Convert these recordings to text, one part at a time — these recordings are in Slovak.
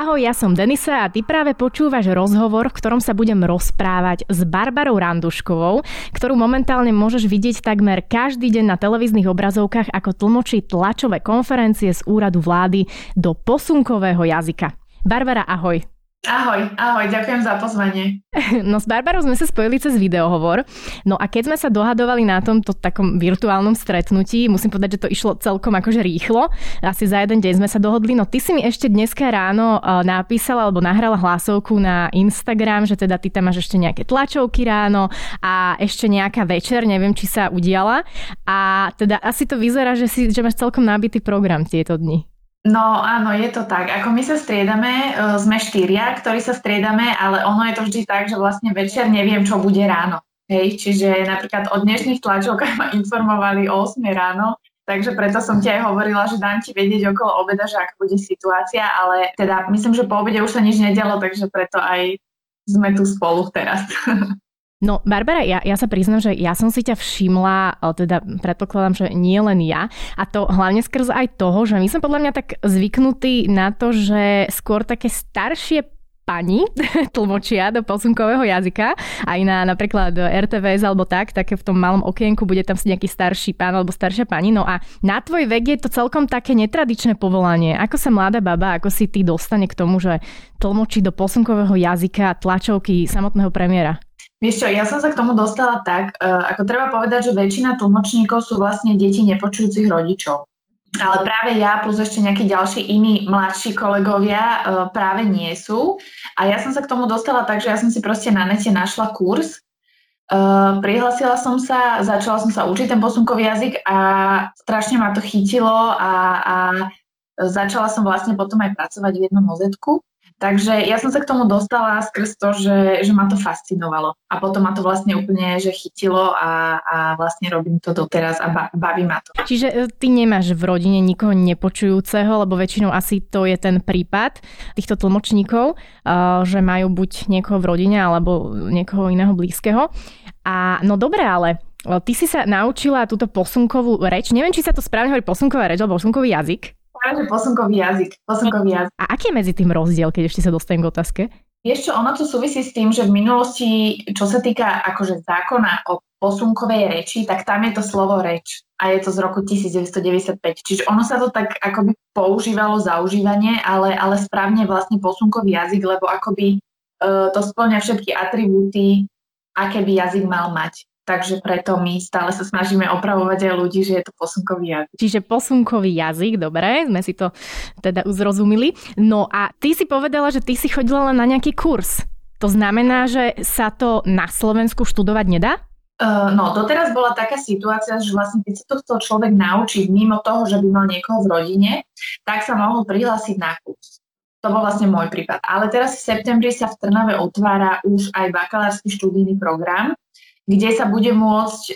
Ahoj, ja som Denisa a ty práve počúvaš rozhovor, v ktorom sa budem rozprávať s Barbarou Randuškovou, ktorú momentálne môžeš vidieť takmer každý deň na televíznych obrazovkách, ako tlmočí tlačové konferencie z úradu vlády do posunkového jazyka. Barbara, ahoj. Ahoj, ahoj, ďakujem za pozvanie. No s Barbarou sme sa spojili cez videohovor. No a keď sme sa dohadovali na tomto takom virtuálnom stretnutí, musím povedať, že to išlo celkom akože rýchlo. Asi za jeden deň sme sa dohodli. No ty si mi ešte dneska ráno e, napísala alebo nahrala hlasovku na Instagram, že teda ty tam máš ešte nejaké tlačovky ráno a ešte nejaká večer, neviem, či sa udiala. A teda asi to vyzerá, že, si, že máš celkom nabitý program tieto dni. No áno, je to tak. Ako my sa striedame, e, sme štyria, ktorí sa striedame, ale ono je to vždy tak, že vlastne večer neviem, čo bude ráno. Hej, čiže napríklad o dnešných tlačovkách ma informovali o 8 ráno, takže preto som ti aj hovorila, že dám ti vedieť okolo obeda, že aká bude situácia, ale teda myslím, že po obede už sa nič nedialo, takže preto aj sme tu spolu teraz. No, Barbara, ja, ja sa priznam, že ja som si ťa všimla, teda predpokladám, že nie len ja, a to hlavne skrz aj toho, že my sme podľa mňa tak zvyknutí na to, že skôr také staršie pani tlmočia do posunkového jazyka, aj na napríklad RTVS alebo tak, také v tom malom okienku bude tam si nejaký starší pán alebo staršia pani. No a na tvoj vek je to celkom také netradičné povolanie. Ako sa mladá baba, ako si ty dostane k tomu, že tlmočí do posunkového jazyka tlačovky samotného premiéra? Vieš čo, ja som sa k tomu dostala tak, uh, ako treba povedať, že väčšina tlmočníkov sú vlastne deti nepočujúcich rodičov. Ale práve ja plus ešte nejakí ďalší iní mladší kolegovia uh, práve nie sú. A ja som sa k tomu dostala tak, že ja som si proste na nete našla kurz. Uh, prihlasila som sa, začala som sa učiť ten posunkový jazyk a strašne ma to chytilo a, a začala som vlastne potom aj pracovať v jednom mozetku. Takže ja som sa k tomu dostala skrz to, že, že ma to fascinovalo. A potom ma to vlastne úplne že chytilo a, a vlastne robím to doteraz a baví ma to. Čiže e, ty nemáš v rodine nikoho nepočujúceho, lebo väčšinou asi to je ten prípad týchto tlmočníkov, e, že majú buď niekoho v rodine alebo niekoho iného blízkeho. A no dobre, ale e, ty si sa naučila túto posunkovú reč. Neviem, či sa to správne hovorí posunková reč alebo posunkový jazyk. Práve posunkový jazyk. Posunkový jazyk. A aký je medzi tým rozdiel, keď ešte sa dostanem k otázke? Vieš čo, ono to súvisí s tým, že v minulosti, čo sa týka akože zákona o posunkovej reči, tak tam je to slovo reč a je to z roku 1995. Čiže ono sa to tak akoby používalo za užívanie, ale, ale správne vlastne posunkový jazyk, lebo akoby uh, to splňa všetky atribúty, aké by jazyk mal mať takže preto my stále sa snažíme opravovať aj ľudí, že je to posunkový jazyk. Čiže posunkový jazyk, dobre, sme si to teda uzrozumili. No a ty si povedala, že ty si chodila len na nejaký kurz. To znamená, že sa to na Slovensku študovať nedá? Uh, no, doteraz bola taká situácia, že vlastne keď sa to chcel človek naučiť mimo toho, že by mal niekoho v rodine, tak sa mohol prihlásiť na kurz. To bol vlastne môj prípad. Ale teraz v septembri sa v Trnave otvára už aj bakalársky študijný program, kde sa bude môcť e,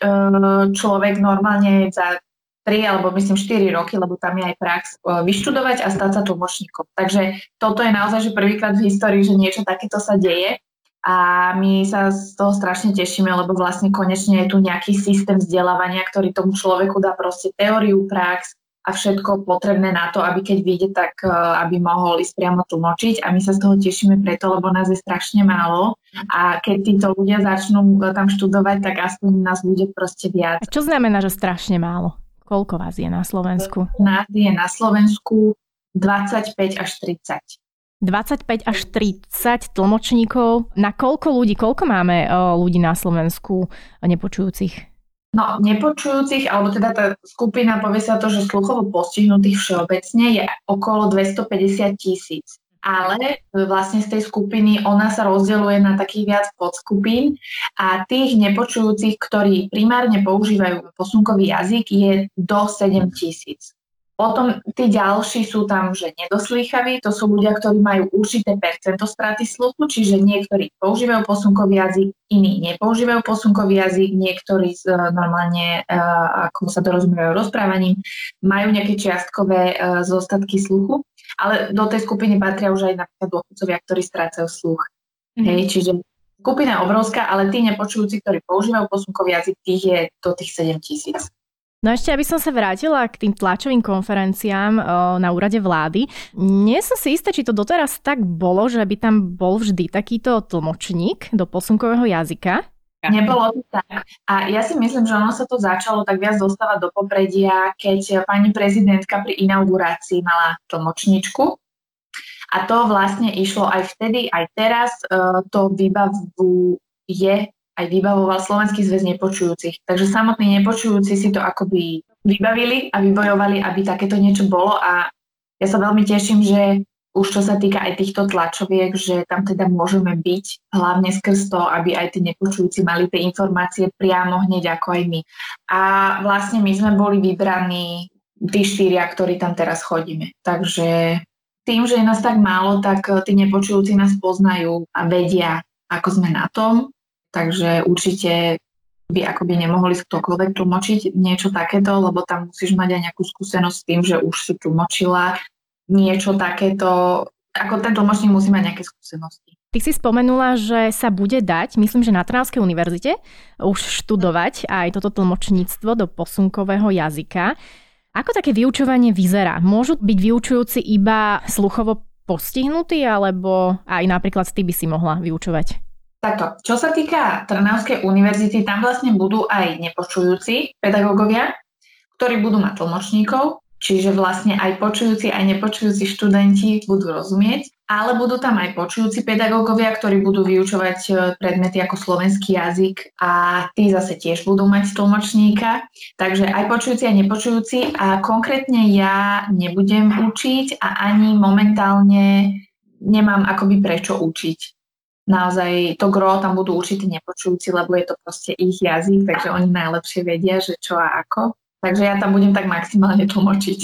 človek normálne za 3 alebo myslím 4 roky, lebo tam je aj prax, e, vyštudovať a stať sa tlmočníkom. Takže toto je naozaj že prvýkrát v histórii, že niečo takéto sa deje a my sa z toho strašne tešíme, lebo vlastne konečne je tu nejaký systém vzdelávania, ktorý tomu človeku dá proste teóriu, prax, a všetko potrebné na to, aby keď vyjde, tak e, aby mohol ísť priamo tlmočiť a my sa z toho tešíme preto, lebo nás je strašne málo a keď títo ľudia začnú e, tam študovať, tak aspoň nás bude proste viac. A čo znamená, že strašne málo? Koľko vás je na Slovensku? Nás je na Slovensku 25 až 30. 25 až 30 tlmočníkov. Na koľko ľudí, koľko máme e, ľudí na Slovensku nepočujúcich? No, nepočujúcich, alebo teda tá skupina, povie sa to, že sluchovo postihnutých všeobecne je okolo 250 tisíc. Ale vlastne z tej skupiny ona sa rozdeľuje na takých viac podskupín a tých nepočujúcich, ktorí primárne používajú posunkový jazyk, je do 7 tisíc. Potom tí ďalší sú tam, že nedoslýchaví, to sú ľudia, ktorí majú určité percento straty sluchu, čiže niektorí používajú posunkový jazyk, iní nepoužívajú posunkový jazyk, niektorí normálne, ako sa dorozumievajú rozprávaním, majú nejaké čiastkové zostatky sluchu, ale do tej skupiny patria už aj napríklad dôchodcovia, ktorí strácajú sluch. Mm-hmm. Hej, čiže skupina obrovská, ale tí nepočujúci, ktorí používajú posunkový jazyk, tých je do tých 7 tisíc. No ešte, aby som sa vrátila k tým tlačovým konferenciám na úrade vlády. Nie som si istá, či to doteraz tak bolo, že by tam bol vždy takýto tlmočník do posunkového jazyka. Nebolo to tak. A ja si myslím, že ono sa to začalo tak viac dostávať do popredia, keď pani prezidentka pri inaugurácii mala tlmočničku. A to vlastne išlo aj vtedy, aj teraz. E, to vybavuje aj vybavoval Slovenský zväz nepočujúcich. Takže samotní nepočujúci si to akoby vybavili a vybojovali, aby takéto niečo bolo a ja sa veľmi teším, že už čo sa týka aj týchto tlačoviek, že tam teda môžeme byť, hlavne skrz to, aby aj tí nepočujúci mali tie informácie priamo hneď ako aj my. A vlastne my sme boli vybraní tí štyria, ktorí tam teraz chodíme. Takže tým, že je nás tak málo, tak tí nepočujúci nás poznajú a vedia, ako sme na tom Takže určite by akoby nemohli ktokoľvek tlmočiť niečo takéto, lebo tam musíš mať aj nejakú skúsenosť s tým, že už si tlmočila niečo takéto. Ako ten tlmočník musí mať nejaké skúsenosti. Ty si spomenula, že sa bude dať, myslím, že na Trnavskej univerzite už študovať aj toto tlmočníctvo do posunkového jazyka. Ako také vyučovanie vyzerá? Môžu byť vyučujúci iba sluchovo postihnutí, alebo aj napríklad ty by si mohla vyučovať? Takto, čo sa týka Trnavskej univerzity, tam vlastne budú aj nepočujúci pedagógovia, ktorí budú mať tlmočníkov, čiže vlastne aj počujúci, aj nepočujúci študenti budú rozumieť, ale budú tam aj počujúci pedagógovia, ktorí budú vyučovať e, predmety ako slovenský jazyk a tí zase tiež budú mať tlmočníka. Takže aj počujúci, aj nepočujúci a konkrétne ja nebudem učiť a ani momentálne nemám akoby prečo učiť naozaj to gro tam budú určite nepočujúci, lebo je to proste ich jazyk, takže oni najlepšie vedia, že čo a ako. Takže ja tam budem tak maximálne tlmočiť.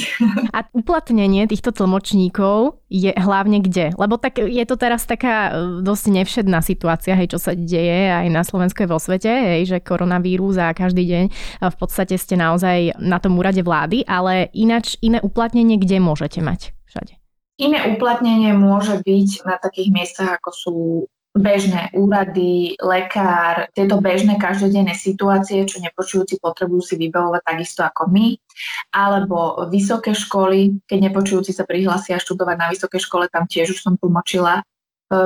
A uplatnenie týchto tlmočníkov je hlavne kde? Lebo tak je to teraz taká e, dosť nevšedná situácia, hej, čo sa deje aj na Slovensku vo svete, hej, že koronavírus a každý deň e, v podstate ste naozaj na tom úrade vlády, ale ináč iné uplatnenie kde môžete mať všade? Iné uplatnenie môže byť na takých miestach, ako sú bežné úrady, lekár, tieto bežné každodenné situácie, čo nepočujúci potrebujú si vybavovať takisto ako my, alebo vysoké školy, keď nepočujúci sa prihlásia študovať na vysoké škole, tam tiež už som tlmočila e,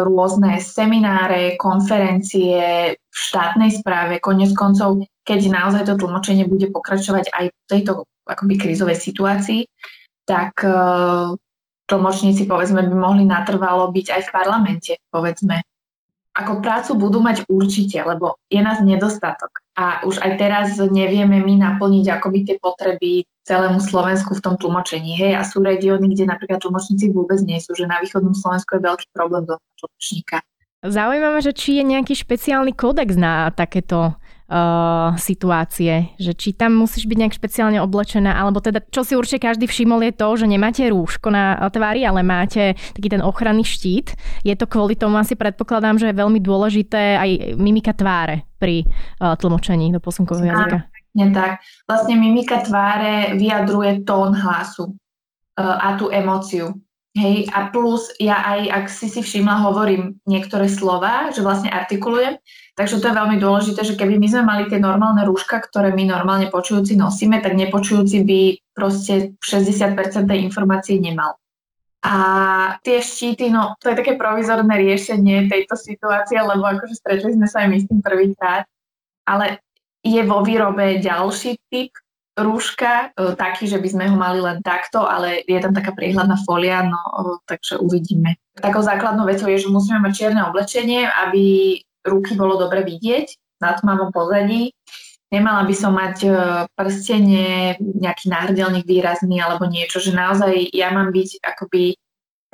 rôzne semináre, konferencie v štátnej správe, konec koncov, keď naozaj to tlmočenie bude pokračovať aj v tejto akoby krizovej situácii, tak uh, tlmočníci povedzme by mohli natrvalo byť aj v parlamente, povedzme ako prácu budú mať určite, lebo je nás nedostatok. A už aj teraz nevieme my naplniť akoby tie potreby celému Slovensku v tom tlmočení. Hej, a sú regióny, kde napríklad tlmočníci vôbec nie sú, že na východnom Slovensku je veľký problém do tlmočníka. Zaujímavé, že či je nejaký špeciálny kódex na takéto uh, situácie, že či tam musíš byť nejak špeciálne oblečená, alebo teda, čo si určite každý všimol je to, že nemáte rúško na tvári, ale máte taký ten ochranný štít. Je to kvôli tomu, asi predpokladám, že je veľmi dôležité aj mimika tváre pri uh, tlmočení do posunkového jazyka. Nie tak. Vlastne mimika tváre vyjadruje tón hlasu uh, a tú emóciu. Hej, a plus ja aj, ak si si všimla, hovorím niektoré slova, že vlastne artikulujem, takže to je veľmi dôležité, že keby my sme mali tie normálne rúška, ktoré my normálne počujúci nosíme, tak nepočujúci by proste 60% tej informácie nemal. A tie štíty, no to je také provizorné riešenie tejto situácie, lebo akože stretli sme sa aj my s tým prvýkrát, ale je vo výrobe ďalší typ rúška, e, taký, že by sme ho mali len takto, ale je tam taká priehľadná folia, no takže uvidíme. Takou základnou vecou je, že musíme mať čierne oblečenie, aby ruky bolo dobre vidieť na tmavom pozadí. Nemala by som mať e, prstenie, nejaký náhrdelník výrazný alebo niečo, že naozaj ja mám byť akoby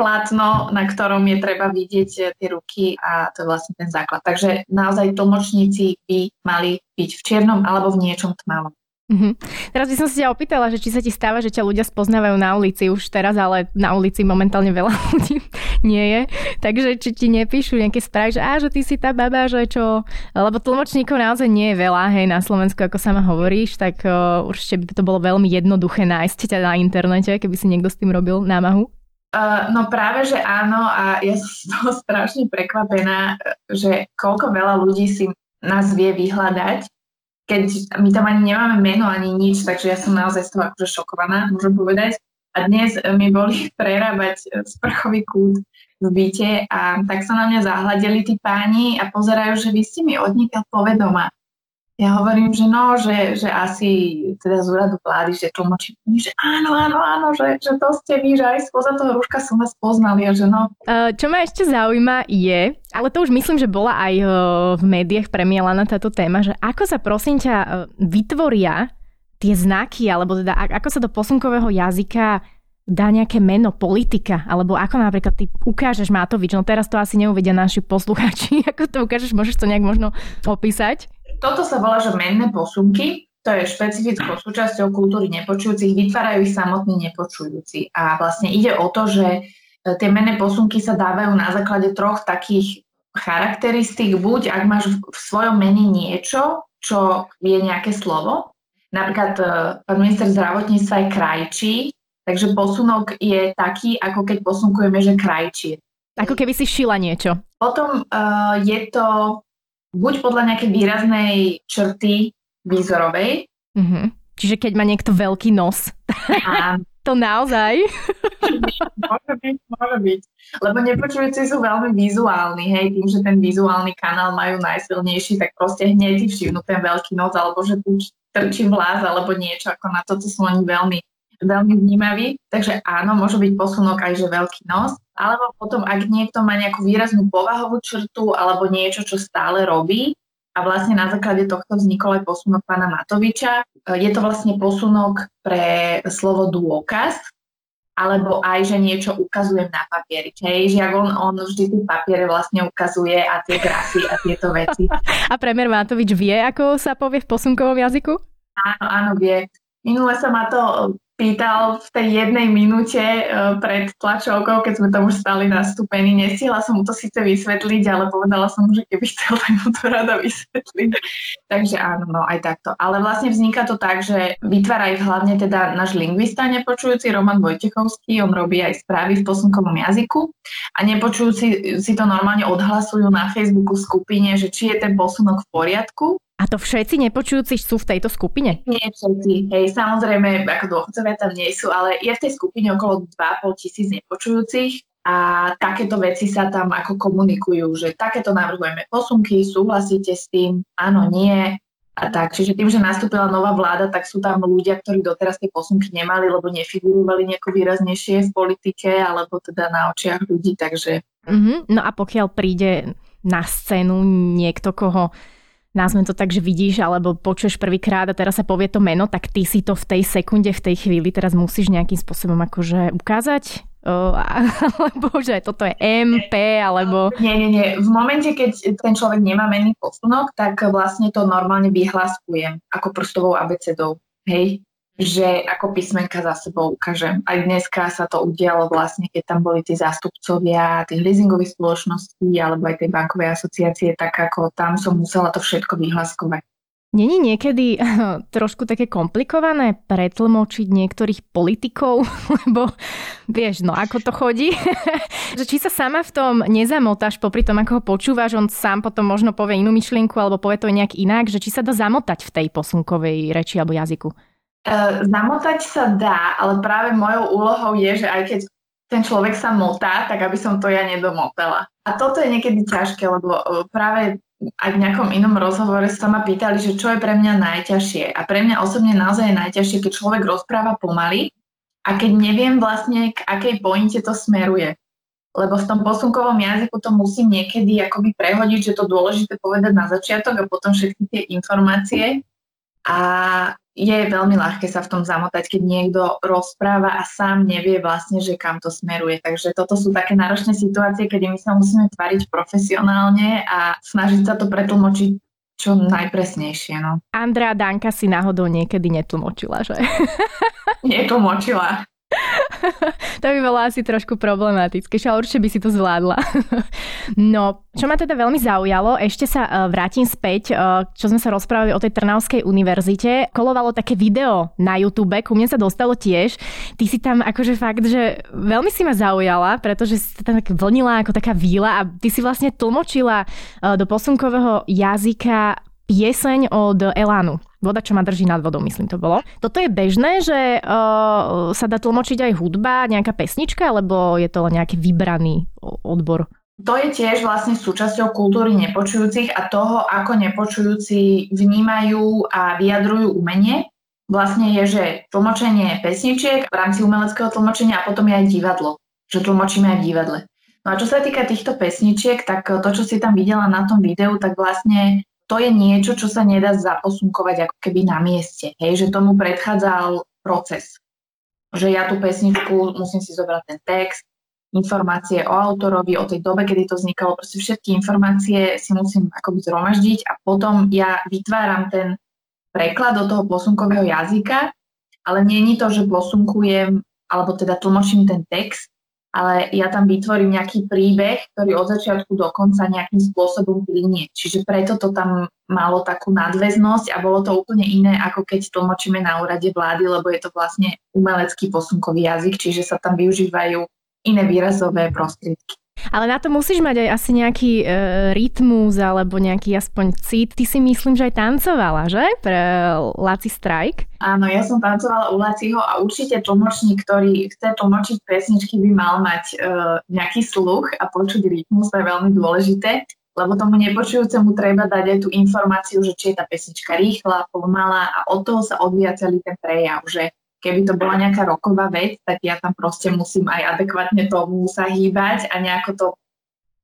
plátno, na ktorom je treba vidieť e, tie ruky a to je vlastne ten základ. Takže naozaj tlmočníci by mali byť v čiernom alebo v niečom tmavom. Mm-hmm. Teraz by som sa ťa opýtala, že či sa ti stáva, že ťa ľudia spoznávajú na ulici už teraz, ale na ulici momentálne veľa ľudí nie je. Takže či ti nepíšu nejaké správy, že, á, že ty si tá baba, že čo... Lebo tlmočníkov naozaj nie je veľa, hej, na Slovensku, ako sama hovoríš, tak uh, určite by to bolo veľmi jednoduché nájsť ťa na internete, keby si niekto s tým robil námahu. Uh, no práve, že áno a ja som z toho strašne prekvapená, že koľko veľa ľudí si nás vie vyhľadať keď my tam ani nemáme meno, ani nič, takže ja som naozaj z toho akože šokovaná, môžem povedať. A dnes mi boli prerábať sprchový kút v byte a tak sa na mňa zahľadili tí páni a pozerajú, že vy ste mi odniekaľ povedoma. Ja hovorím, že no, že, že asi teda z úradu vlády, že tlmočí, že áno, áno, áno, že, že to ste vy, že aj spoza toho rúška som vás poznali a že no. Čo ma ešte zaujíma je, ale to už myslím, že bola aj v médiách premielaná táto téma, že ako sa prosím ťa vytvoria tie znaky, alebo teda ako sa do posunkového jazyka dá nejaké meno politika, alebo ako napríklad ty ukážeš Matovič, no teraz to asi neuvedia naši poslucháči, ako to ukážeš, môžeš to nejak možno opísať? Toto sa volá, že menné posunky. To je špecifickou súčasťou kultúry nepočujúcich. Vytvárajú ich samotní nepočujúci. A vlastne ide o to, že e, tie menné posunky sa dávajú na základe troch takých charakteristík. Buď ak máš v svojom mene niečo, čo je nejaké slovo. Napríklad e, pán minister zdravotníctva je krajčí, takže posunok je taký, ako keď posunkujeme, že krajčí. Ako keby si šila niečo. Potom uh, je to buď podľa nejakej výraznej črty výzorovej. Mm-hmm. Čiže keď má niekto veľký nos. A... to naozaj? môže byť, môže byť. Lebo nepočujúci sú veľmi vizuálni, hej, tým, že ten vizuálny kanál majú najsilnejší, tak proste hneď všimnú ten veľký nos, alebo že tu trčí vlas, alebo niečo ako na toto sú oni veľmi veľmi vnímavý, takže áno, môže byť posunok aj, že veľký nos, alebo potom, ak niekto má nejakú výraznú povahovú črtu alebo niečo, čo stále robí, a vlastne na základe tohto vznikol aj posunok pána Matoviča. Je to vlastne posunok pre slovo dôkaz, alebo aj, že niečo ukazujem na papieri. Hej, že on, on vždy tie papiere vlastne ukazuje a tie grafy a tieto veci. A premiér Matovič vie, ako sa povie v posunkovom jazyku? Áno, áno, vie. Minule sa ma to pýtal v tej jednej minúte uh, pred tlačovkou, keď sme tam už stali nastúpení. Nestihla som mu to síce vysvetliť, ale povedala som mu, že keby chcel, tak mu to rada vysvetliť. Takže áno, no aj takto. Ale vlastne vzniká to tak, že vytvára ich hlavne teda náš lingvista nepočujúci Roman Vojtechovský, on robí aj správy v posunkovom jazyku a nepočujúci si to normálne odhlasujú na Facebooku skupine, že či je ten posunok v poriadku a to všetci nepočujúci sú v tejto skupine? Nie všetci. Hej, samozrejme, ako dôchodcovia tam nie sú, ale je v tej skupine okolo 2,5 tisíc nepočujúcich a takéto veci sa tam ako komunikujú, že takéto navrhujeme posunky, súhlasíte s tým, áno, nie, a tak. Čiže tým, že nastúpila nová vláda, tak sú tam ľudia, ktorí doteraz tie posunky nemali, lebo nefigurovali nejako výraznejšie v politike, alebo teda na očiach ľudí, takže... Mm-hmm. No a pokiaľ príde na scénu niekto, koho nazvem to tak, že vidíš alebo počuješ prvýkrát a teraz sa povie to meno, tak ty si to v tej sekunde, v tej chvíli teraz musíš nejakým spôsobom akože ukázať? Alebo že toto je MP, alebo... Nie, nie, nie. V momente, keď ten človek nemá menný posunok, tak vlastne to normálne vyhláskujem ako prstovou abecedou. Hej? Že ako písmenka za sebou ukážem. Aj dneska sa to udialo vlastne, keď tam boli tí zástupcovia tých leasingových spoločností alebo aj tej bankovej asociácie, tak ako tam som musela to všetko vyhlaskovať. Není niekedy trošku také komplikované pretlmočiť niektorých politikov, lebo vieš, no ako to chodí? že či sa sama v tom nezamotáš popri tom, ako ho počúvaš, on sám potom možno povie inú myšlienku alebo povie to nejak inak, že či sa dá zamotať v tej posunkovej reči alebo jazyku? Uh, zamotať sa dá, ale práve mojou úlohou je, že aj keď ten človek sa motá, tak aby som to ja nedomotala. A toto je niekedy ťažké, lebo uh, práve aj v nejakom inom rozhovore sa ma pýtali, že čo je pre mňa najťažšie. A pre mňa osobne naozaj je najťažšie, keď človek rozpráva pomaly a keď neviem vlastne, k akej pointe to smeruje. Lebo v tom posunkovom jazyku to musím niekedy akoby prehodiť, že to dôležité povedať na začiatok a potom všetky tie informácie. A je veľmi ľahké sa v tom zamotať, keď niekto rozpráva a sám nevie vlastne, že kam to smeruje. Takže toto sú také náročné situácie, kedy my sa musíme tvariť profesionálne a snažiť sa to pretlmočiť čo najpresnejšie. No. Andrea Danka si náhodou niekedy netlmočila, že? Netlmočila. To by bolo asi trošku problematické, ale určite by si to zvládla. no, čo ma teda veľmi zaujalo, ešte sa uh, vrátim späť, uh, čo sme sa rozprávali o tej Trnavskej univerzite. Kolovalo také video na YouTube, ku mne sa dostalo tiež. Ty si tam akože fakt, že veľmi si ma zaujala, pretože si tam tak vlnila ako taká víla a ty si vlastne tlmočila uh, do posunkového jazyka pieseň od Elánu. Voda, čo ma drží nad vodou, myslím to bolo. Toto je bežné, že uh, sa dá tlmočiť aj hudba, nejaká pesnička, alebo je to len nejaký vybraný odbor? To je tiež vlastne súčasťou kultúry nepočujúcich a toho, ako nepočujúci vnímajú a vyjadrujú umenie. Vlastne je, že tlmočenie pesničiek v rámci umeleckého tlmočenia a potom je aj divadlo, že tlmočíme aj v divadle. No a čo sa týka týchto pesničiek, tak to, čo si tam videla na tom videu, tak vlastne to je niečo, čo sa nedá zaposunkovať ako keby na mieste. Hej, že tomu predchádzal proces. Že ja tú pesničku musím si zobrať ten text, informácie o autorovi, o tej dobe, kedy to vznikalo, proste všetky informácie si musím akoby zhromaždiť a potom ja vytváram ten preklad do toho posunkového jazyka, ale nie je to, že posunkujem, alebo teda tlmočím ten text, ale ja tam vytvorím nejaký príbeh, ktorý od začiatku do konca nejakým spôsobom plinie. Čiže preto to tam malo takú nadväznosť a bolo to úplne iné, ako keď tlmočíme na úrade vlády, lebo je to vlastne umelecký posunkový jazyk, čiže sa tam využívajú iné výrazové prostriedky. Ale na to musíš mať aj asi nejaký e, rytmus alebo nejaký aspoň cit. Ty si myslím, že aj tancovala, že? Pre Laci Strike. Áno, ja som tancovala u Laciho a určite tlmočník, ktorý chce tlmočiť pesničky, by mal mať e, nejaký sluch a počuť rytmus, to je veľmi dôležité lebo tomu nepočujúcemu treba dať aj tú informáciu, že či je tá pesnička rýchla, pomalá a od toho sa odvíja celý ten prejav, že keby to bola nejaká roková vec, tak ja tam proste musím aj adekvátne tomu sa hýbať a nejako to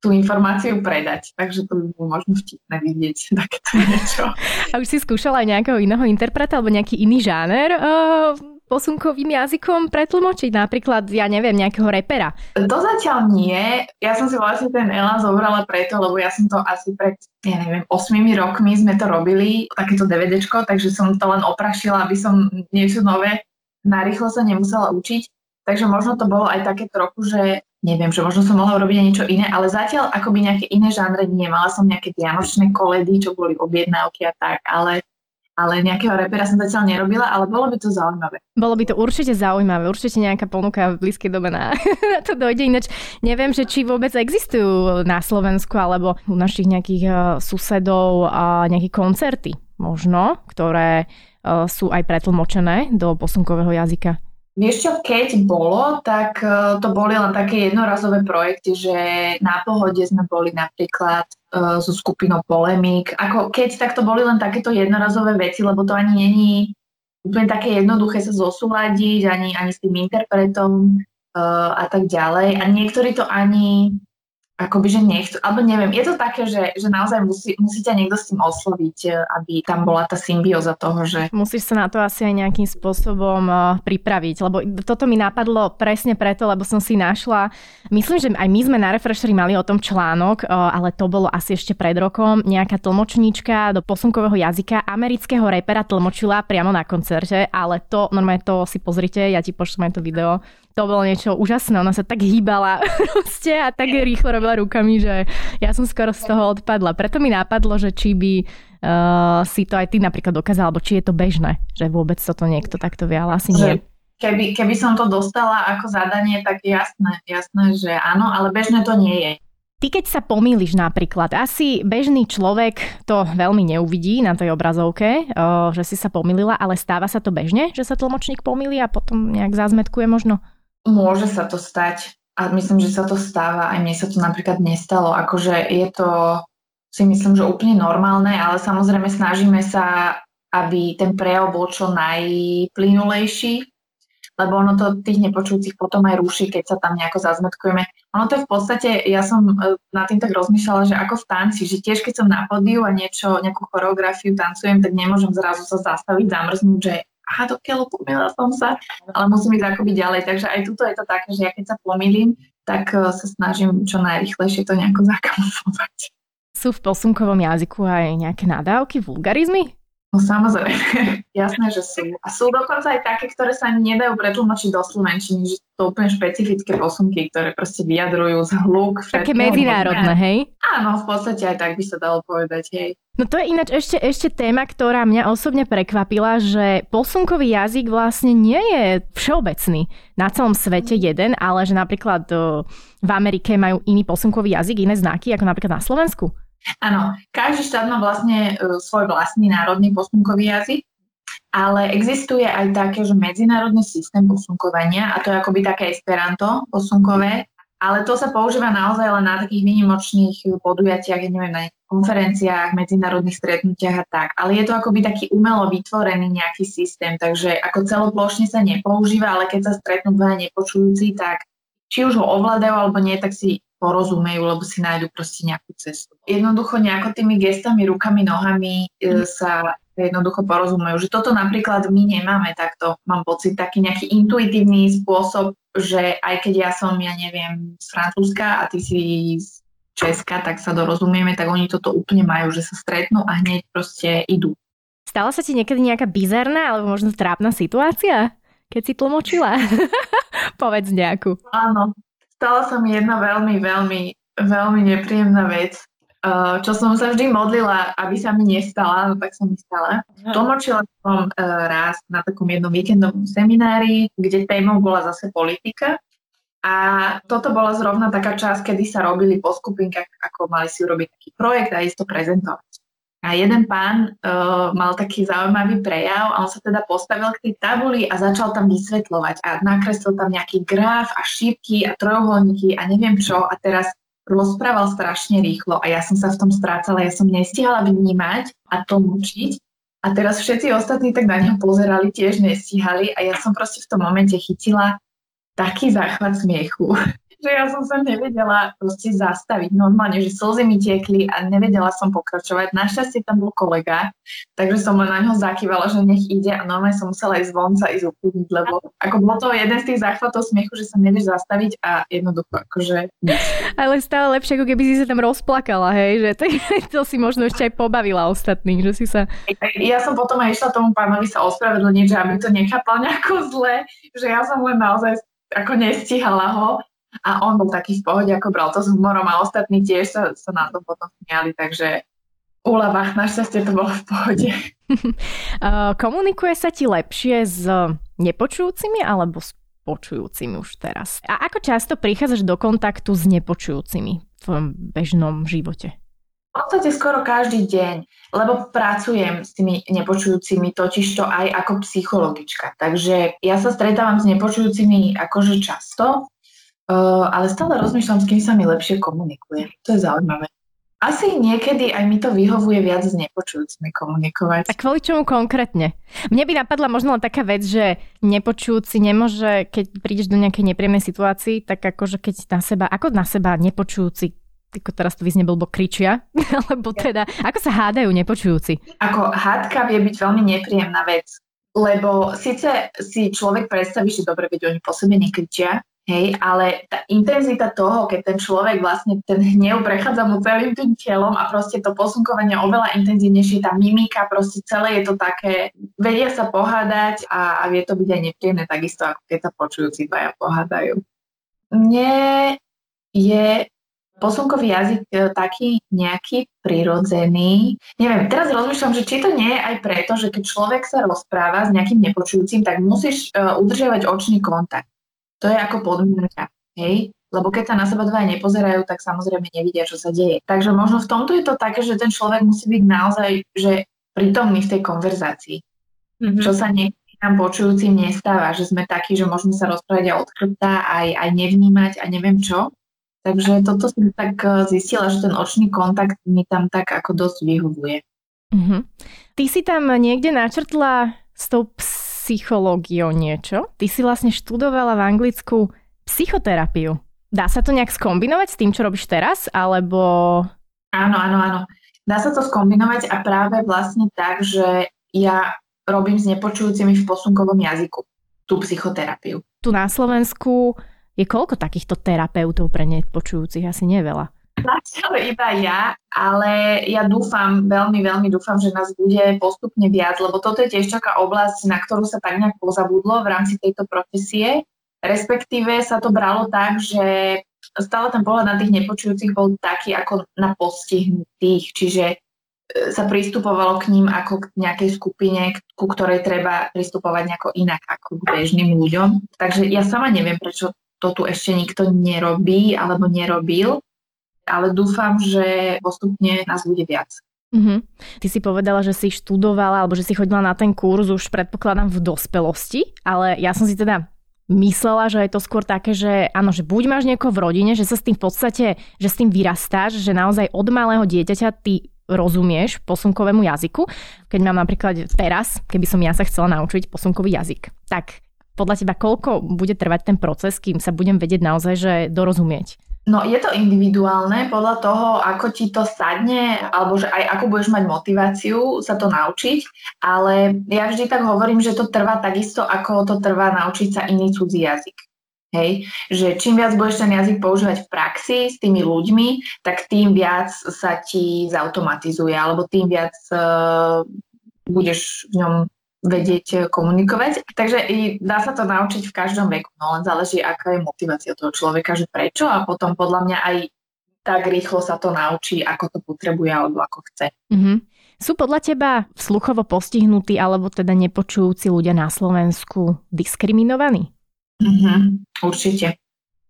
tú informáciu predať. Takže to by bolo možno vtipné vidieť takéto niečo. A už si skúšala aj nejakého iného interpreta alebo nejaký iný žáner uh, posunkovým jazykom pretlmočiť? Napríklad, ja neviem, nejakého repera? To zatiaľ nie. Ja som si vlastne ten Elan zobrala preto, lebo ja som to asi pred, ja neviem, 8 rokmi sme to robili, takéto DVDčko, takže som to len oprašila, aby som niečo nové narýchlo sa nemusela učiť. Takže možno to bolo aj také trochu, že neviem, že možno som mohla robiť niečo iné, ale zatiaľ akoby nejaké iné žánre nie. Mala som nejaké vianočné koledy, čo boli objednávky a tak, ale ale nejakého repera som zatiaľ nerobila, ale bolo by to zaujímavé. Bolo by to určite zaujímavé, určite nejaká ponuka v blízkej dobe na, na to dojde. Ináč neviem, že či vôbec existujú na Slovensku alebo u našich nejakých uh, susedov uh, nejaké koncerty možno, ktoré sú aj pretlmočené do posunkového jazyka? Vieš čo, keď bolo, tak uh, to boli len také jednorazové projekty, že na pohode sme boli napríklad uh, so skupinou Polemik. Ako keď, tak to boli len takéto jednorazové veci, lebo to ani není úplne také jednoduché sa zosúľadiť, ani, ani s tým interpretom uh, a tak ďalej. A niektorí to ani akoby, že nechcú, alebo neviem, je to také, že, že naozaj musí, ťa niekto s tým osloviť, e, aby tam bola tá symbióza toho, že... Musíš sa na to asi aj nejakým spôsobom uh, pripraviť, lebo toto mi napadlo presne preto, lebo som si našla, myslím, že aj my sme na Refreshery mali o tom článok, uh, ale to bolo asi ešte pred rokom, nejaká tlmočníčka do posunkového jazyka amerického repera tlmočila priamo na koncerte, ale to, normálne to si pozrite, ja ti pošlem to video, to bolo niečo úžasné. Ona sa tak hýbala proste a tak rýchlo robila rukami, že ja som skoro z toho odpadla. Preto mi napadlo, že či by uh, si to aj ty napríklad dokázala, alebo či je to bežné, že vôbec toto niekto takto vie, ale asi nie. Keby, keby som to dostala ako zadanie, tak jasné, jasné, že áno, ale bežné to nie je. Ty keď sa pomýliš napríklad, asi bežný človek to veľmi neuvidí na tej obrazovke, že si sa pomýlila, ale stáva sa to bežne, že sa tlmočník pomýli a potom nejak zázmetkuje možno? Môže sa to stať a myslím, že sa to stáva. Aj mne sa to napríklad nestalo. Akože je to si myslím, že úplne normálne, ale samozrejme snažíme sa, aby ten prejav bol čo najplynulejší, lebo ono to tých nepočujúcich potom aj ruší, keď sa tam nejako zazmetkujeme. Ono to je v podstate, ja som e, na tým tak rozmýšľala, že ako v tanci, že tiež keď som na podiu a niečo, nejakú choreografiu tancujem, tak nemôžem zrazu sa zastaviť, zamrznúť, že aha, do keľu, pomýlila som sa, ale musím ísť akoby ďalej. Takže aj tuto je to také, že ja keď sa pomýlim, tak uh, sa snažím čo najrychlejšie to nejako zakamuflovať. Sú v posunkovom jazyku aj nejaké nadávky, vulgarizmy? No samozrejme, jasné, že sú. A sú dokonca aj také, ktoré sa nedajú pretlmočiť do slovenčiny, že to úplne špecifické posunky, ktoré proste vyjadrujú z hluk. Také medzinárodné, hej? Áno, v podstate aj tak by sa dalo povedať, hej. No to je ináč ešte, ešte téma, ktorá mňa osobne prekvapila, že posunkový jazyk vlastne nie je všeobecný na celom svete jeden, ale že napríklad v Amerike majú iný posunkový jazyk, iné znaky, ako napríklad na Slovensku. Áno, každý štát má vlastne uh, svoj vlastný národný posunkový jazyk, ale existuje aj také, že medzinárodný systém posunkovania a to je akoby také esperanto posunkové, ale to sa používa naozaj len na takých výnimočných podujatiach, ja neviem, na konferenciách, medzinárodných stretnutiach a tak. Ale je to akoby taký umelo vytvorený nejaký systém, takže ako celoplošne sa nepoužíva, ale keď sa stretnú dva nepočujúci, tak či už ho ovládajú alebo nie, tak si porozumejú, lebo si nájdu proste nejakú cestu. Jednoducho nejako tými gestami, rukami, nohami e, sa jednoducho porozumejú. Že toto napríklad my nemáme takto, mám pocit, taký nejaký intuitívny spôsob, že aj keď ja som, ja neviem, z Francúzska a ty si z Česka, tak sa dorozumieme, tak oni toto úplne majú, že sa stretnú a hneď proste idú. Stala sa ti niekedy nejaká bizarná alebo možno trápna situácia, keď si tlmočila? Povedz nejakú. Áno, stala sa mi jedna veľmi, veľmi, veľmi nepríjemná vec, uh, čo som sa vždy modlila, aby sa mi nestala, no tak sa mi stala. Tlmočila som uh, raz na takom jednom víkendovom seminári, kde témou bola zase politika. A toto bola zrovna taká časť, kedy sa robili po skupinkách, ako mali si urobiť taký projekt a isto prezentovať. A jeden pán uh, mal taký zaujímavý prejav a on sa teda postavil k tej tabuli a začal tam vysvetľovať a nakreslil tam nejaký graf a šípky a trojuholníky a neviem čo a teraz rozprával strašne rýchlo a ja som sa v tom strácala, ja som nestihala vnímať a tlmočiť a teraz všetci ostatní tak na neho pozerali, tiež nestíhali a ja som proste v tom momente chytila taký záchvat smiechu, že ja som sa nevedela proste zastaviť. Normálne, že slzy mi tiekli a nevedela som pokračovať. Našťastie tam bol kolega, takže som len na ňo zakývala, že nech ide a normálne som musela ísť von sa ísť ukludniť, lebo ako bolo to jeden z tých záchvatov smiechu, že sa nevieš zastaviť a jednoducho akože... Ale stále lepšie, ako keby si sa tam rozplakala, hej, že to, to si možno ešte aj pobavila ostatných, že si sa... Ja som potom aj išla tomu pánovi sa ospravedlniť, že aby to nechápal nejako zle, že ja som len naozaj ako nestihala ho a on bol taký v pohode, ako bral to s humorom a ostatní tiež sa, sa na to potom smiali, takže úlava, našťastie to bolo v pohode. Komunikuje sa ti lepšie s nepočujúcimi alebo s počujúcimi už teraz? A ako často prichádzaš do kontaktu s nepočujúcimi v bežnom živote? V podstate skoro každý deň, lebo pracujem s tými nepočujúcimi totiž to aj ako psychologička. Takže ja sa stretávam s nepočujúcimi akože často, Uh, ale stále rozmýšľam, s kým sa mi lepšie komunikuje. To je zaujímavé. Asi niekedy aj mi to vyhovuje viac s nepočujúcimi komunikovať. A kvôli čomu konkrétne? Mne by napadla možno len taká vec, že nepočujúci nemôže, keď prídeš do nejakej nepríjemnej situácii, tak akože keď na seba, ako na seba nepočujúci ako teraz to vyznie blbo kričia, alebo teda, ako sa hádajú nepočujúci? Ako hádka vie byť veľmi nepríjemná vec, lebo síce si človek predstaví, že dobre, veď oni po sebe nekričia, Hej, ale tá intenzita toho, keď ten človek vlastne ten hnev prechádza mu celým tým telom a proste to posunkovanie oveľa intenzívnejšie, tá mimika, proste celé je to také, vedia sa pohádať a, a vie to byť aj nepríjemné, takisto ako keď sa počujúci dvaja pohádajú. Mne je posunkový jazyk e, taký nejaký prirodzený. Neviem, teraz rozmýšľam, že či to nie je aj preto, že keď človek sa rozpráva s nejakým nepočujúcim, tak musíš uh, udržiavať očný kontakt. To je ako podmienka, hej? Lebo keď sa na seba dva nepozerajú, tak samozrejme nevidia, čo sa deje. Takže možno v tomto je to také, že ten človek musí byť naozaj že prítomný v tej konverzácii. Mm-hmm. Čo sa niekedy nám počujúcim nestáva, že sme takí, že môžeme sa rozprávať aj od chrbta, aj, aj nevnímať a neviem čo. Takže toto som tak eh, zistila, že ten očný kontakt mi tam tak ako dosť vyhovuje. Mm-hmm. Ty si tam niekde načrtla s tou psychológiou niečo. Ty si vlastne študovala v Anglicku psychoterapiu. Dá sa to nejak skombinovať s tým, čo robíš teraz, alebo... Áno, áno, áno. Dá sa to skombinovať a práve vlastne tak, že ja robím s nepočujúcimi v posunkovom jazyku tú psychoterapiu. Tu na Slovensku je koľko takýchto terapeutov pre nepočujúcich? Asi nie veľa. Zatiaľ iba ja, ale ja dúfam, veľmi, veľmi dúfam, že nás bude postupne viac, lebo toto je tiež taká oblasť, na ktorú sa tak nejak pozabudlo v rámci tejto profesie. Respektíve sa to bralo tak, že stále ten pohľad na tých nepočujúcich bol taký ako na postihnutých, čiže e, sa pristupovalo k ním ako k nejakej skupine, ku ktorej treba pristupovať nejako inak ako k bežným ľuďom. Takže ja sama neviem, prečo to tu ešte nikto nerobí alebo nerobil ale dúfam, že postupne nás bude viac. Mm-hmm. Ty si povedala, že si študovala alebo že si chodila na ten kurz už predpokladám v dospelosti, ale ja som si teda myslela, že je to skôr také, že áno, že buď máš niekoho v rodine, že sa s tým v podstate, že s tým vyrastáš, že naozaj od malého dieťaťa ty rozumieš posunkovému jazyku. Keď mám napríklad teraz, keby som ja sa chcela naučiť posunkový jazyk, tak podľa teba koľko bude trvať ten proces, kým sa budem vedieť naozaj, že dorozumieť? No je to individuálne podľa toho, ako ti to sadne, alebo že aj ako budeš mať motiváciu sa to naučiť, ale ja vždy tak hovorím, že to trvá takisto, ako to trvá naučiť sa iný cudzí jazyk. Hej, že čím viac budeš ten jazyk používať v praxi s tými ľuďmi, tak tým viac sa ti zautomatizuje, alebo tým viac uh, budeš v ňom vedieť eh, komunikovať. Takže i dá sa to naučiť v každom veku, no len záleží, aká je motivácia toho človeka, že prečo a potom podľa mňa aj tak rýchlo sa to naučí, ako to potrebuje alebo ako chce. Mm-hmm. Sú podľa teba sluchovo postihnutí alebo teda nepočujúci ľudia na Slovensku diskriminovaní? Mm-hmm, určite.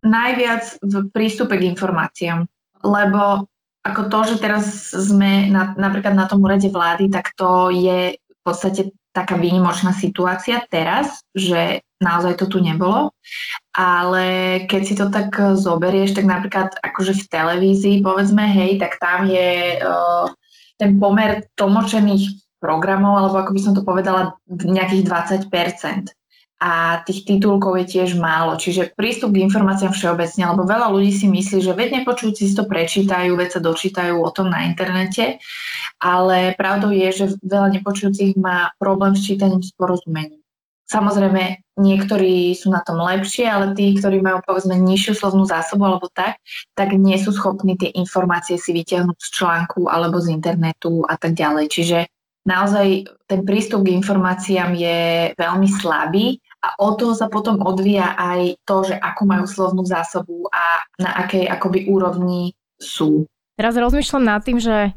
Najviac v prístupe k informáciám, lebo ako to, že teraz sme na, napríklad na tom úrade vlády, tak to je v podstate taká výnimočná situácia teraz, že naozaj to tu nebolo, ale keď si to tak zoberieš, tak napríklad akože v televízii, povedzme, hej, tak tam je uh, ten pomer tlmočených programov, alebo ako by som to povedala, nejakých 20% a tých titulkov je tiež málo. Čiže prístup k informáciám všeobecne, lebo veľa ľudí si myslí, že veď nepočujúci si to prečítajú, veď sa dočítajú o tom na internete, ale pravdou je, že veľa nepočujúcich má problém s čítaním, s porozumením. Samozrejme, niektorí sú na tom lepšie, ale tí, ktorí majú povedzme nižšiu slovnú zásobu alebo tak, tak nie sú schopní tie informácie si vyťahnuť z článku alebo z internetu a tak ďalej. Čiže naozaj ten prístup k informáciám je veľmi slabý a od toho sa potom odvíja aj to, že akú majú slovnú zásobu a na akej akoby úrovni sú. Teraz rozmýšľam nad tým, že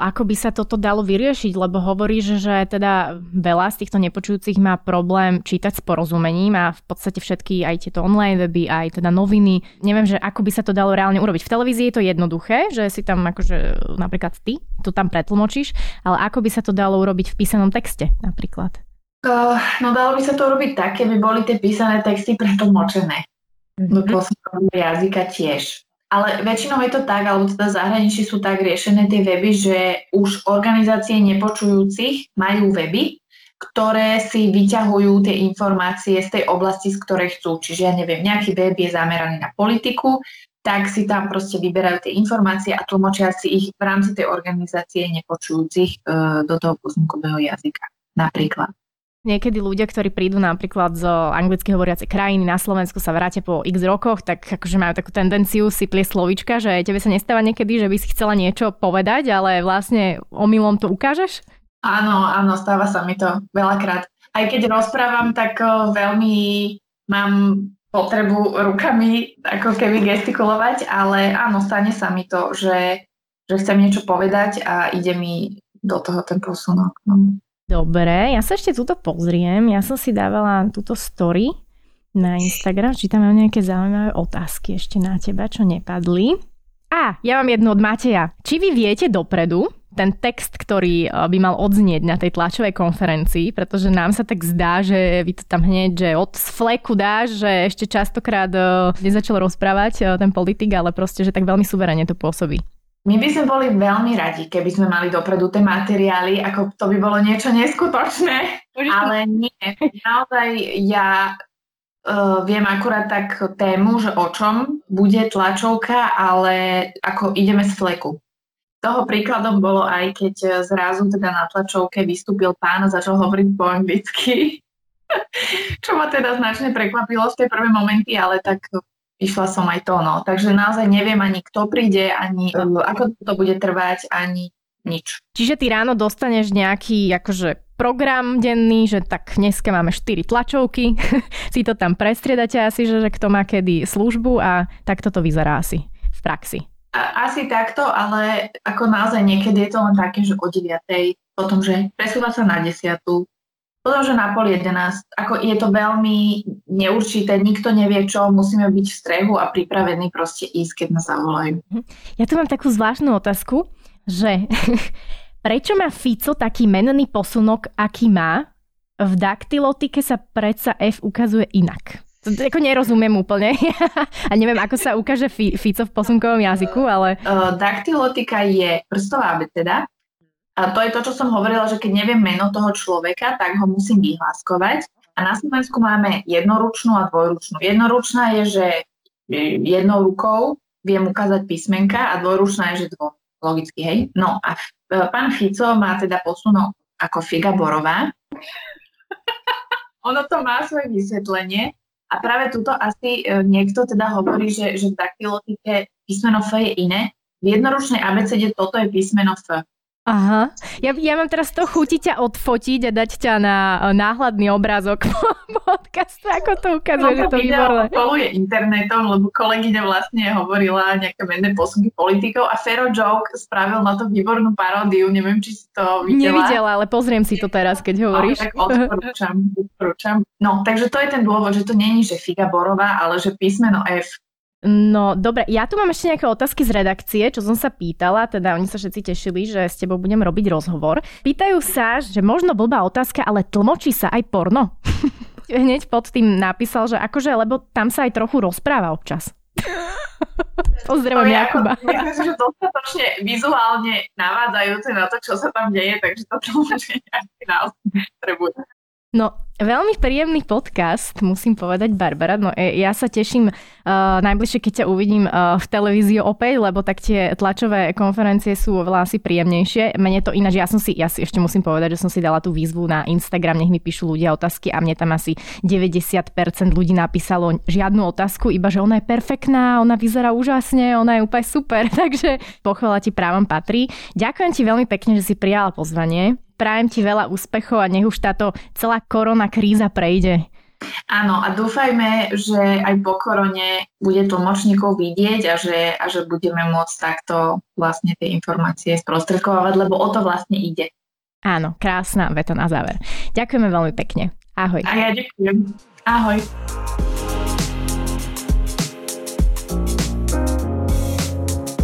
ako by sa toto dalo vyriešiť, lebo hovoríš, že teda veľa z týchto nepočujúcich má problém čítať s porozumením a v podstate všetky aj tieto online weby, aj teda noviny. Neviem, že ako by sa to dalo reálne urobiť. V televízii je to jednoduché, že si tam akože napríklad ty to tam pretlmočíš, ale ako by sa to dalo urobiť v písanom texte napríklad? Uh, no dalo by sa to robiť tak, keby boli tie písané texty pretlmočené. Mm-hmm. Do pôsobného jazyka tiež. Ale väčšinou je to tak, alebo teda zahraničí sú tak riešené tie weby, že už organizácie nepočujúcich majú weby, ktoré si vyťahujú tie informácie z tej oblasti, z ktorej chcú. Čiže ja neviem, nejaký web je zameraný na politiku, tak si tam proste vyberajú tie informácie a tlmočia si ich v rámci tej organizácie nepočujúcich e, do toho posunkového jazyka napríklad. Niekedy ľudia, ktorí prídu napríklad zo anglicky hovoriacej krajiny na Slovensku sa vrátia po x rokoch, tak akože majú takú tendenciu si plie slovička, že tebe sa nestáva niekedy, že by si chcela niečo povedať, ale vlastne omylom to ukážeš? Áno, áno, stáva sa mi to veľakrát. Aj keď rozprávam, tak veľmi mám potrebu rukami ako keby gestikulovať, ale áno, stane sa mi to, že, že chcem niečo povedať a ide mi do toho ten posunok. No. Dobre, ja sa ešte túto pozriem. Ja som si dávala túto story na Instagram, či tam mám nejaké zaujímavé otázky ešte na teba, čo nepadli. A, ja mám jednu od Mateja. Či vy viete dopredu ten text, ktorý eh, by mal odznieť na tej tlačovej konferencii, pretože nám sa tak zdá, že vy to tam hneď, že od fleku dáš, že ešte častokrát eh, nezačal rozprávať eh, ten politik, ale proste, že tak veľmi suverene to pôsobí. My by sme boli veľmi radi, keby sme mali dopredu tie materiály, ako to by bolo niečo neskutočné, ale nie. Naozaj ja uh, viem akurát tak tému, že o čom bude tlačovka, ale ako ideme z fleku. Toho príkladom bolo aj, keď zrazu teda na tlačovke vystúpil pán a začal hovoriť po anglicky, čo ma teda značne prekvapilo v tej prvé momenty, ale tak išla som aj to, no. Takže naozaj neviem ani kto príde, ani ako to bude trvať, ani nič. Čiže ty ráno dostaneš nejaký akože program denný, že tak dneska máme 4 tlačovky, si to tam prestriedate asi, že, že kto má kedy službu a takto to vyzerá asi v praxi. A, asi takto, ale ako naozaj niekedy je to len také, že o 9. potom, že presúva sa na 10. Potom, že na pol 11. Ako je to veľmi neurčité, nikto nevie čo, musíme byť v strehu a pripravení proste ísť, keď nás zavolajú. Mhm. Ja tu mám takú zvláštnu otázku, že prečo má Fico taký menný posunok, aký má? V daktylotike sa predsa F ukazuje inak. To ako nerozumiem úplne. a neviem, ako sa ukáže Fico v posunkovom jazyku, ale... Uh, daktylotika je prstová abeceda a to je to, čo som hovorila, že keď neviem meno toho človeka, tak ho musím vyhláskovať. A na Slovensku máme jednoručnú a dvojručnú. Jednoručná je, že jednou rukou viem ukázať písmenka a dvojručná je, že dvo. Logicky, hej. No a e, pán Fico má teda posunok ako Figa Borová. ono to má svoje vysvetlenie a práve tuto asi e, niekto teda hovorí, že, že v daktylotike písmeno F je iné. V jednoručnej abecede toto je písmeno F. Aha. Ja, ja mám teraz to chuti ťa odfotiť a dať ťa na náhľadný obrázok podcastu, ako to ukazuje, že to výborné. poluje internetom, lebo kolegyňa vlastne hovorila nejaké menné posunky politikov a Fero Joke spravil na to výbornú paródiu, neviem, či si to videla. Nevidela, ale pozriem si to teraz, keď hovoríš. No, tak odporúčam, odporúčam. No, takže to je ten dôvod, že to není, že Figa Borová, ale že písmeno F No dobre, ja tu mám ešte nejaké otázky z redakcie, čo som sa pýtala, teda oni sa všetci tešili, že s tebou budem robiť rozhovor. Pýtajú sa, že možno blbá otázka, ale tlmočí sa aj porno. Hneď pod tým napísal, že akože, lebo tam sa aj trochu rozpráva občas. Pozdravujem no, Jakuba. Myslím si, že dostatočne vizuálne navádzajúce na to, čo sa tam deje, takže to tlmočenie nejaký naozaj potrebuje. No, veľmi príjemný podcast, musím povedať, Barbara. No, e, ja sa teším uh, najbližšie, keď ťa uvidím uh, v televízii opäť, lebo tak tie tlačové konferencie sú oveľa asi príjemnejšie. Mene to ináč, ja som si, ja si ešte musím povedať, že som si dala tú výzvu na Instagram, nech mi píšu ľudia otázky a mne tam asi 90% ľudí napísalo žiadnu otázku, iba že ona je perfektná, ona vyzerá úžasne, ona je úplne super, takže pochvala ti právom patrí. Ďakujem ti veľmi pekne, že si prijala pozvanie. Prajem ti veľa úspechov a nech už táto celá korona kríza prejde. Áno, a dúfajme, že aj po korone bude tlmočníkov vidieť a že, a že budeme môcť takto vlastne tie informácie sprostredkovať, lebo o to vlastne ide. Áno, krásna veta na záver. Ďakujeme veľmi pekne. Ahoj. A ja ďakujem. Ahoj.